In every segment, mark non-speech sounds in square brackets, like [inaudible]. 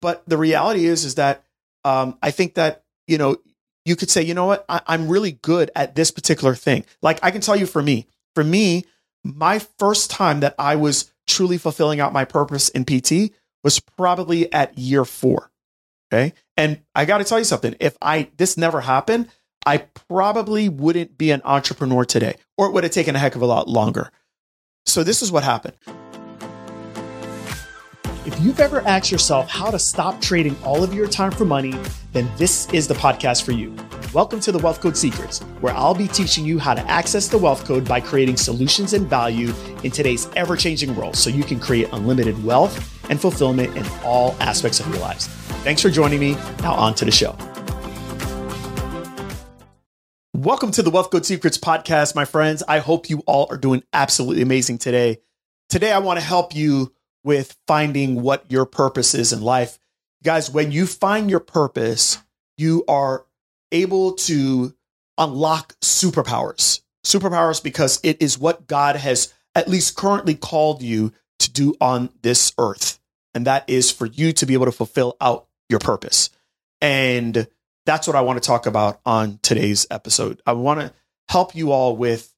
but the reality is, is that um, I think that you know you could say, you know what, I, I'm really good at this particular thing. Like I can tell you, for me, for me, my first time that I was truly fulfilling out my purpose in PT was probably at year four. Okay. And I got to tell you something. If I, this never happened, I probably wouldn't be an entrepreneur today, or it would have taken a heck of a lot longer. So this is what happened. If you've ever asked yourself how to stop trading all of your time for money, then this is the podcast for you. Welcome to the Wealth Code Secrets, where I'll be teaching you how to access the wealth code by creating solutions and value in today's ever changing world so you can create unlimited wealth and fulfillment in all aspects of your lives. Thanks for joining me. Now, on to the show. Welcome to the Wealth Code Secrets podcast, my friends. I hope you all are doing absolutely amazing today. Today, I want to help you with finding what your purpose is in life. Guys, when you find your purpose, you are able to unlock superpowers. Superpowers because it is what God has at least currently called you to do on this earth. And that is for you to be able to fulfill out your purpose. And that's what I want to talk about on today's episode. I want to help you all with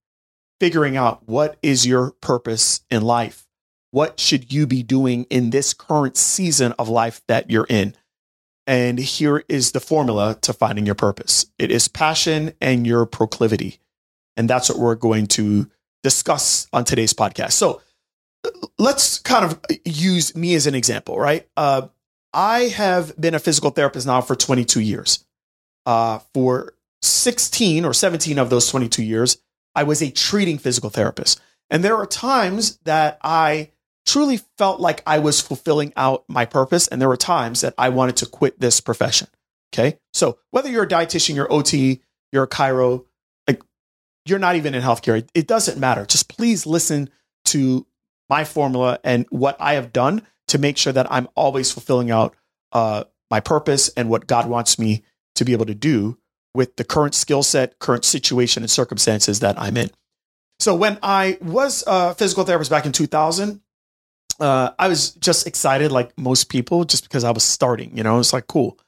figuring out what is your purpose in life what should you be doing in this current season of life that you're in? And here is the formula to finding your purpose it is passion and your proclivity. And that's what we're going to discuss on today's podcast. So let's kind of use me as an example, right? Uh, I have been a physical therapist now for 22 years. Uh, for 16 or 17 of those 22 years, I was a treating physical therapist. And there are times that I truly felt like I was fulfilling out my purpose. And there were times that I wanted to quit this profession. Okay. So whether you're a dietitian, you're OT, you're a chiro, like you're not even in healthcare, it, it doesn't matter. Just please listen to my formula and what I have done to make sure that I'm always fulfilling out uh, my purpose and what God wants me to be able to do with the current skill set, current situation, and circumstances that I'm in. So when I was a physical therapist back in 2000, uh, I was just excited, like most people, just because I was starting. You know, it's like cool.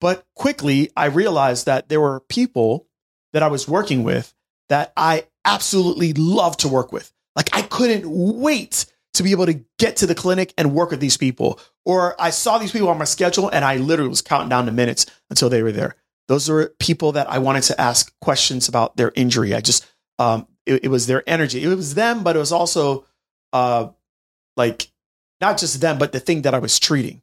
But quickly, I realized that there were people that I was working with that I absolutely love to work with. Like I couldn't wait to be able to get to the clinic and work with these people. Or I saw these people on my schedule and I literally was counting down the minutes until they were there. Those were people that I wanted to ask questions about their injury. I just, um, it, it was their energy. It was them, but it was also, uh, like not just them, but the thing that I was treating.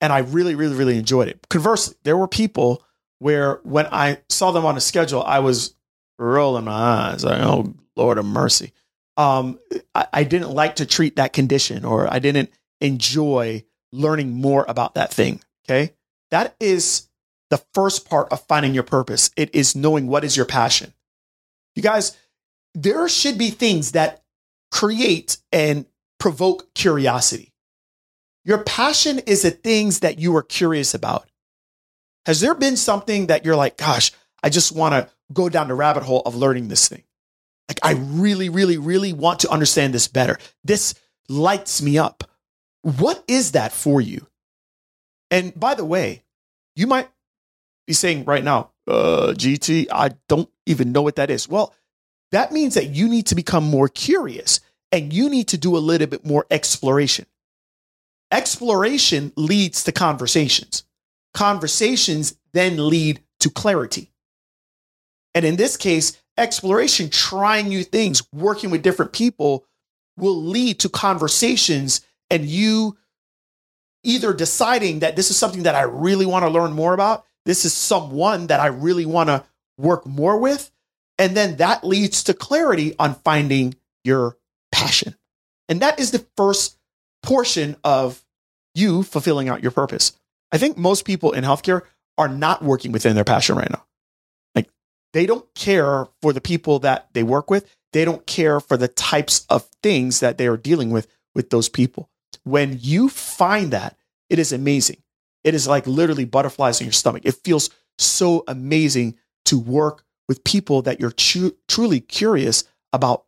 And I really, really, really enjoyed it. Conversely, there were people where when I saw them on a schedule, I was rolling my eyes, like, oh, Lord of mercy. Um, I, I didn't like to treat that condition or I didn't enjoy learning more about that thing. Okay. That is the first part of finding your purpose. It is knowing what is your passion. You guys, there should be things that create and provoke curiosity. Your passion is the things that you are curious about. Has there been something that you're like, gosh, I just want to go down the rabbit hole of learning this thing? Like, I really, really, really want to understand this better. This lights me up. What is that for you? And by the way, you might be saying right now, uh, GT, I don't even know what that is. Well, that means that you need to become more curious and you need to do a little bit more exploration. Exploration leads to conversations. Conversations then lead to clarity. And in this case, exploration, trying new things, working with different people will lead to conversations and you either deciding that this is something that I really want to learn more about, this is someone that I really want to work more with. And then that leads to clarity on finding your passion. And that is the first portion of you fulfilling out your purpose. I think most people in healthcare are not working within their passion right now. Like they don't care for the people that they work with. They don't care for the types of things that they are dealing with with those people. When you find that, it is amazing. It is like literally butterflies in your stomach. It feels so amazing to work with people that you're tru- truly curious about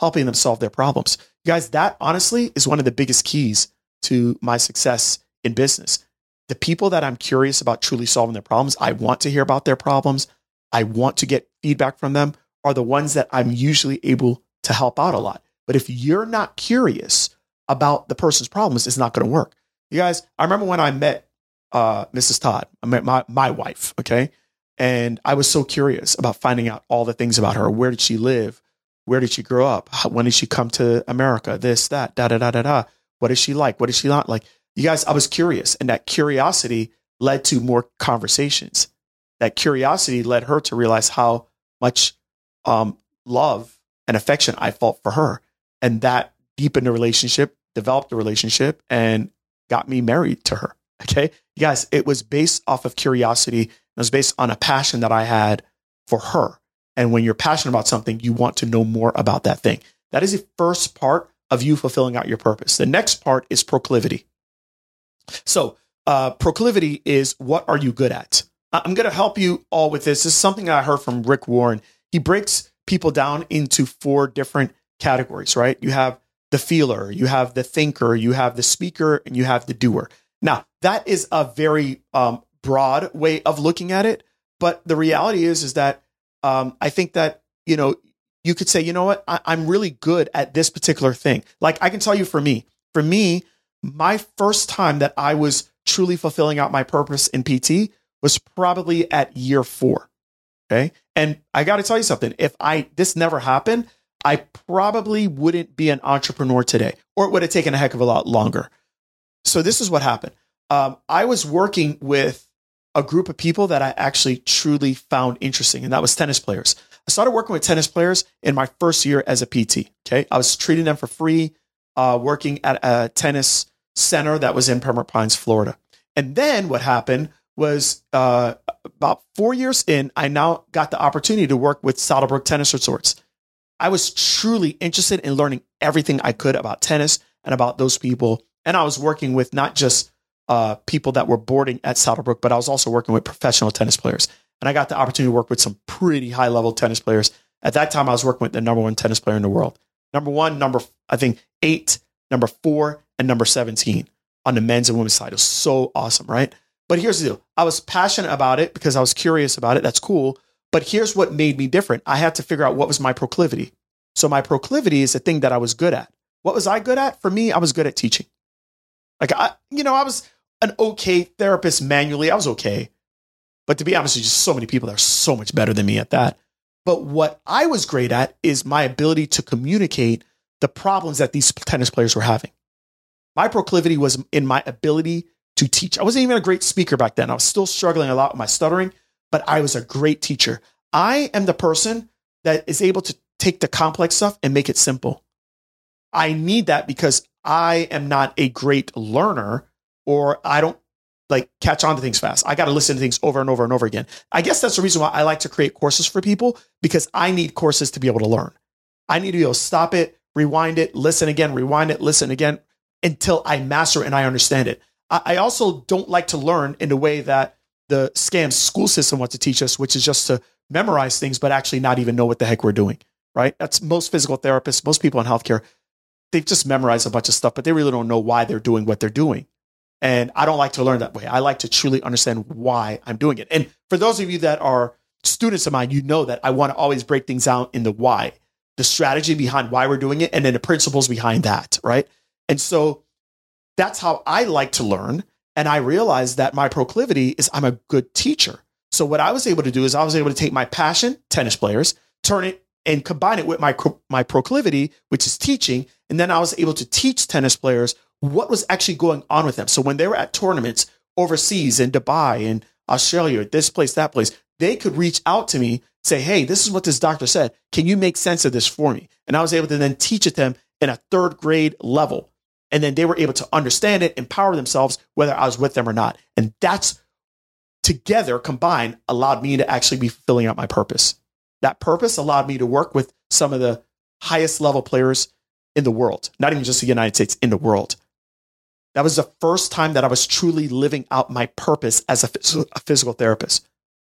helping them solve their problems. You guys, that honestly is one of the biggest keys to my success in business. the people that I'm curious about truly solving their problems, I want to hear about their problems. I want to get feedback from them are the ones that I'm usually able to help out a lot. But if you're not curious about the person's problems, it's not going to work. You guys, I remember when I met uh, Mrs. Todd, I met my, my wife, okay? And I was so curious about finding out all the things about her. Where did she live? Where did she grow up? When did she come to America? This, that, da, da, da, da, da. What is she like? What is she not like? You guys, I was curious. And that curiosity led to more conversations. That curiosity led her to realize how much um, love and affection I felt for her. And that deepened the relationship, developed the relationship, and got me married to her. Okay. You guys, it was based off of curiosity. It was based on a passion that I had for her. And when you're passionate about something, you want to know more about that thing. That is the first part of you fulfilling out your purpose. The next part is proclivity. So, uh, proclivity is what are you good at? I'm going to help you all with this. This is something I heard from Rick Warren. He breaks people down into four different categories, right? You have the feeler, you have the thinker, you have the speaker, and you have the doer. Now, that is a very um, broad way of looking at it, but the reality is, is that um, I think that you know you could say, you know what, I, I'm really good at this particular thing. Like I can tell you, for me, for me, my first time that I was truly fulfilling out my purpose in PT was probably at year four. Okay. And I got to tell you something. If I, this never happened, I probably wouldn't be an entrepreneur today, or it would have taken a heck of a lot longer. So this is what happened. Um, I was working with a group of people that I actually truly found interesting, and that was tennis players. I started working with tennis players in my first year as a PT. Okay. I was treating them for free, uh, working at a tennis center that was in Pembroke Pines, Florida. And then what happened was uh, about four years in, I now got the opportunity to work with Saddlebrook Tennis Resorts. I was truly interested in learning everything I could about tennis and about those people. And I was working with not just uh, people that were boarding at Saddlebrook, but I was also working with professional tennis players. And I got the opportunity to work with some pretty high level tennis players. At that time, I was working with the number one tennis player in the world. Number one, number, I think, eight, number four, and number 17 on the men's and women's side. It was so awesome, right? But here's the deal I was passionate about it because I was curious about it. That's cool. But here's what made me different I had to figure out what was my proclivity. So, my proclivity is the thing that I was good at. What was I good at? For me, I was good at teaching. Like, I, you know, I was an okay therapist manually. I was okay. But to be honest, there's just so many people that are so much better than me at that. But what I was great at is my ability to communicate the problems that these tennis players were having. My proclivity was in my ability to teach. I wasn't even a great speaker back then. I was still struggling a lot with my stuttering, but I was a great teacher. I am the person that is able to take the complex stuff and make it simple. I need that because I am not a great learner or I don't like catch on to things fast. I got to listen to things over and over and over again. I guess that's the reason why I like to create courses for people because I need courses to be able to learn. I need to be able to stop it, rewind it, listen again, rewind it, listen again until I master it and I understand it. I also don't like to learn in the way that the scam school system wants to teach us, which is just to memorize things, but actually not even know what the heck we're doing, right? That's most physical therapists, most people in healthcare, they've just memorized a bunch of stuff, but they really don't know why they're doing what they're doing. And I don't like to learn that way. I like to truly understand why I'm doing it. And for those of you that are students of mine, you know that I want to always break things out in the why, the strategy behind why we're doing it, and then the principles behind that, right? And so that's how I like to learn. And I realized that my proclivity is I'm a good teacher. So what I was able to do is I was able to take my passion, tennis players, turn it and combine it with my my proclivity, which is teaching, and then I was able to teach tennis players what was actually going on with them. So when they were at tournaments overseas in Dubai in Australia, this place, that place, they could reach out to me, say, "Hey, this is what this doctor said. Can you make sense of this for me?" And I was able to then teach it them in a third grade level. And then they were able to understand it, empower themselves, whether I was with them or not. And that's together combined allowed me to actually be filling out my purpose. That purpose allowed me to work with some of the highest level players in the world, not even just the United States, in the world. That was the first time that I was truly living out my purpose as a, a physical therapist.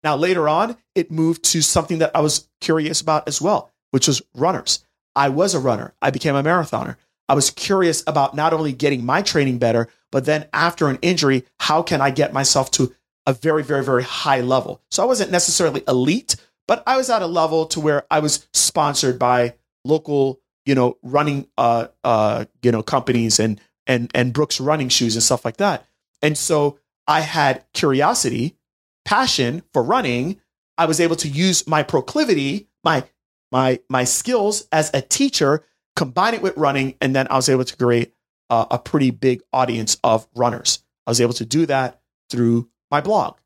Now, later on, it moved to something that I was curious about as well, which was runners. I was a runner. I became a marathoner. I was curious about not only getting my training better, but then after an injury, how can I get myself to a very, very, very high level? So I wasn't necessarily elite, but I was at a level to where I was sponsored by local, you know, running, uh, uh, you know, companies and and and Brooks running shoes and stuff like that. And so I had curiosity, passion for running. I was able to use my proclivity, my my my skills as a teacher, combine it with running, and then I was able to create uh, a pretty big audience of runners. I was able to do that through my blog.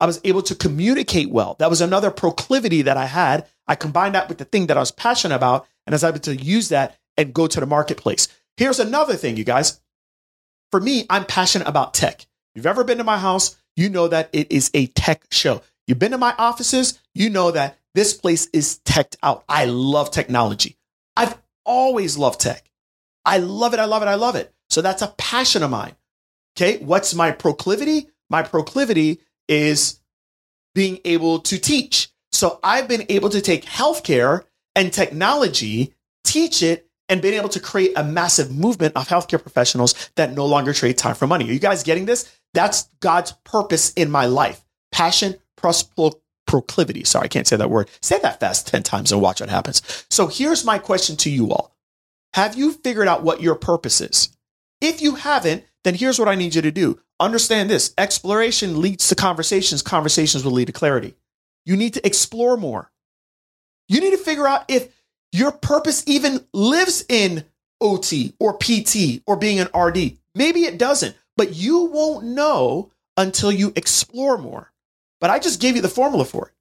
I was able to communicate well. That was another proclivity that I had. I combined that with the thing that I was passionate about, and I was able to use that and go to the marketplace. Here's another thing, you guys. For me, I'm passionate about tech. If you've ever been to my house, you know that it is a tech show. You've been to my offices, you know that this place is teched out. I love technology. I've always loved tech. I love it. I love it. I love it. So that's a passion of mine. Okay. What's my proclivity? My proclivity is being able to teach. So I've been able to take healthcare and technology, teach it, and been able to create a massive movement of healthcare professionals that no longer trade time for money. Are you guys getting this? That's God's purpose in my life. Passion proclivity. Sorry, I can't say that word. Say that fast 10 times and watch what happens. So here's my question to you all. Have you figured out what your purpose is? If you haven't, then here's what I need you to do. Understand this exploration leads to conversations, conversations will lead to clarity. You need to explore more. You need to figure out if your purpose even lives in OT or PT or being an RD. Maybe it doesn't, but you won't know until you explore more. But I just gave you the formula for it.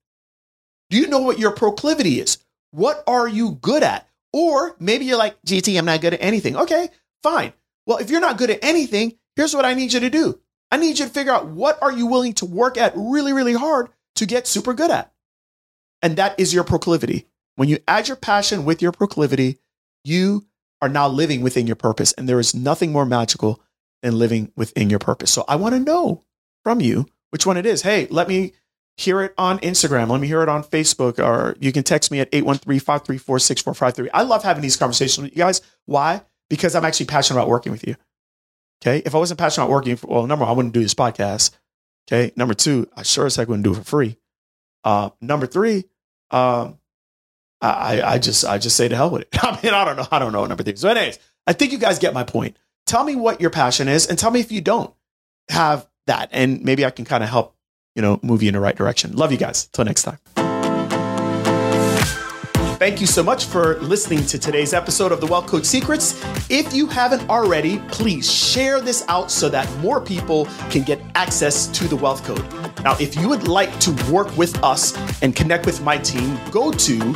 Do you know what your proclivity is? What are you good at? Or maybe you're like, GT, I'm not good at anything. Okay, fine. Well, if you're not good at anything, here's what I need you to do. I need you to figure out what are you willing to work at really, really hard to get super good at. And that is your proclivity. When you add your passion with your proclivity, you are now living within your purpose. And there is nothing more magical than living within your purpose. So I want to know from you which one it is. Hey, let me hear it on Instagram. Let me hear it on Facebook, or you can text me at 813 534 6453. I love having these conversations with you guys. Why? Because I'm actually passionate about working with you. Okay. If I wasn't passionate about working, well, number one, I wouldn't do this podcast. Okay. Number two, I sure as heck wouldn't do it for free. Uh, number three, um, I, I just I just say to hell with it. [laughs] I mean, I don't know. I don't know number three. So, anyways, I think you guys get my point. Tell me what your passion is and tell me if you don't have that. And maybe I can kind of help, you know, move you in the right direction. Love you guys. Till next time. Thank you so much for listening to today's episode of the Wealth Code Secrets. If you haven't already, please share this out so that more people can get access to the Wealth Code. Now, if you would like to work with us and connect with my team, go to